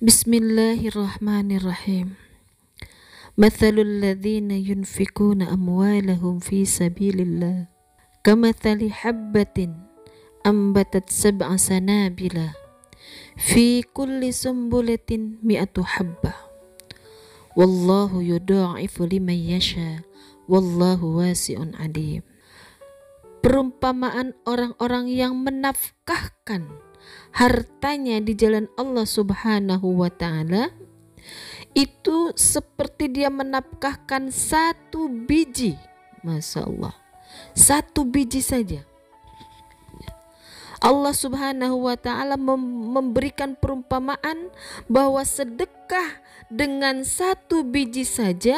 Bismillahirrahmanirrahim. Mathalul ladzina yunfikuna amwalahum fi sabilillah. Kamathali habbatin ambatat sab'a sanabila. Fi kulli sumbulatin mi'atu habbah wallahu yudha'ifu liman yasha. Wallahu wasi'un alim. Perumpamaan orang-orang yang menafkahkan hartanya di jalan Allah Subhanahu wa taala itu seperti dia menafkahkan satu biji. Masya Allah. Satu biji saja. Allah Subhanahu wa taala memberikan perumpamaan bahwa sedekah dengan satu biji saja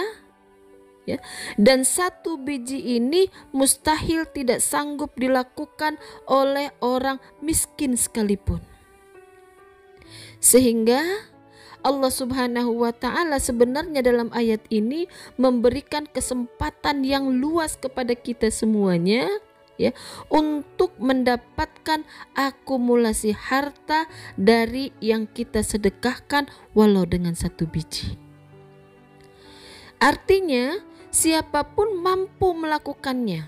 ya dan satu biji ini mustahil tidak sanggup dilakukan oleh orang miskin sekalipun sehingga Allah Subhanahu wa taala sebenarnya dalam ayat ini memberikan kesempatan yang luas kepada kita semuanya ya untuk mendapatkan akumulasi harta dari yang kita sedekahkan walau dengan satu biji. Artinya siapa pun mampu melakukannya.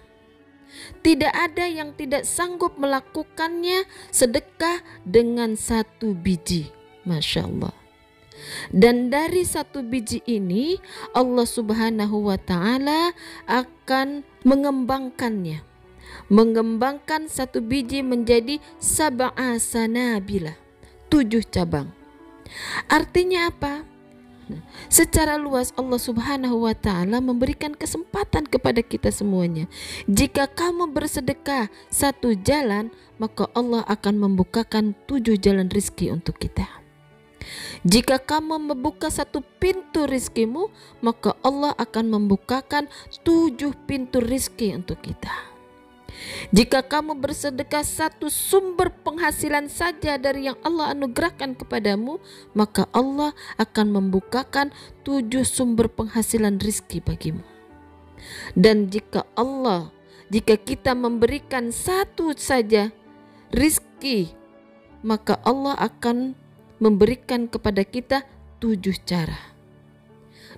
Tidak ada yang tidak sanggup melakukannya sedekah dengan satu biji. Masya Allah. Dan dari satu biji ini Allah Subhanahu wa taala akan mengembangkannya. Mengembangkan satu biji menjadi sab'a sanabila. Tujuh cabang. Artinya apa? Secara luas Allah Subhanahu wa taala memberikan kesempatan kepada kita semuanya. Jika kamu bersedekah satu jalan, maka Allah akan membukakan tujuh jalan rizki untuk kita. Jika kamu membuka satu pintu rizkimu, maka Allah akan membukakan tujuh pintu rizki untuk kita. Jika kamu bersedekah satu sumber penghasilan saja dari yang Allah anugerahkan kepadamu, maka Allah akan membukakan tujuh sumber penghasilan rizki bagimu. Dan jika Allah, jika kita memberikan satu saja rizki, maka Allah akan memberikan kepada kita tujuh cara.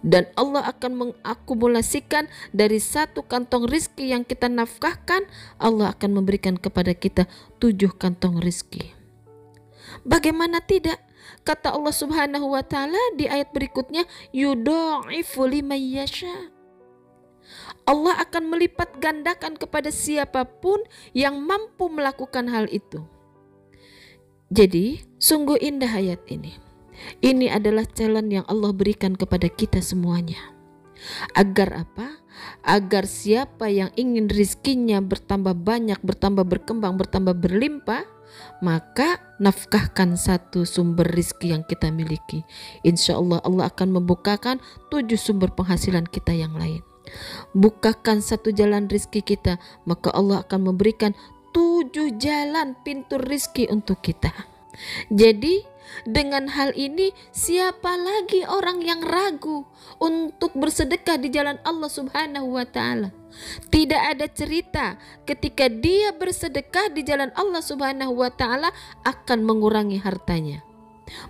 Dan Allah akan mengakumulasikan dari satu kantong rizki yang kita nafkahkan, Allah akan memberikan kepada kita tujuh kantong rizki. Bagaimana tidak? Kata Allah Subhanahu wa taala di ayat berikutnya, yasha. Allah akan melipat gandakan kepada siapa pun yang mampu melakukan hal itu. Jadi, sungguh indah ayat ini. Ini adalah challenge yang Allah berikan kepada kita semuanya. Agar apa? Agar siapa yang ingin rizkinya bertambah banyak, bertambah berkembang, bertambah berlimpah, maka nafkahkan satu sumber rizki yang kita miliki. Insya Allah Allah akan membukakan tujuh sumber penghasilan kita yang lain. Bukakan satu jalan rizki kita, maka Allah akan memberikan tujuh jalan pintu rizki untuk kita. Jadi dengan hal ini siapa lagi orang yang ragu untuk bersedekah di jalan Allah Subhanahu wa taala? Tidak ada cerita ketika dia bersedekah di jalan Allah Subhanahu wa taala akan mengurangi hartanya.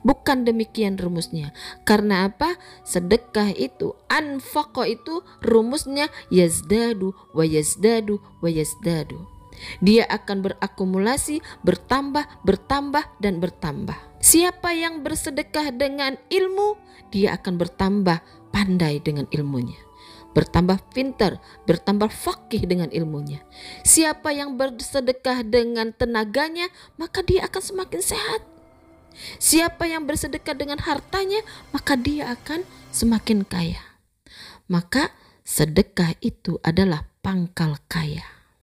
Bukan demikian rumusnya. Karena apa? Sedekah itu, anfaqo itu rumusnya yazdadu wa yazdadu wa yazdadu. Dia akan berakumulasi, bertambah, bertambah, dan bertambah. Siapa yang bersedekah dengan ilmu, dia akan bertambah pandai dengan ilmunya. Bertambah pintar, bertambah fakih dengan ilmunya. Siapa yang bersedekah dengan tenaganya, maka dia akan semakin sehat. Siapa yang bersedekah dengan hartanya, maka dia akan semakin kaya. Maka sedekah itu adalah pangkal kaya.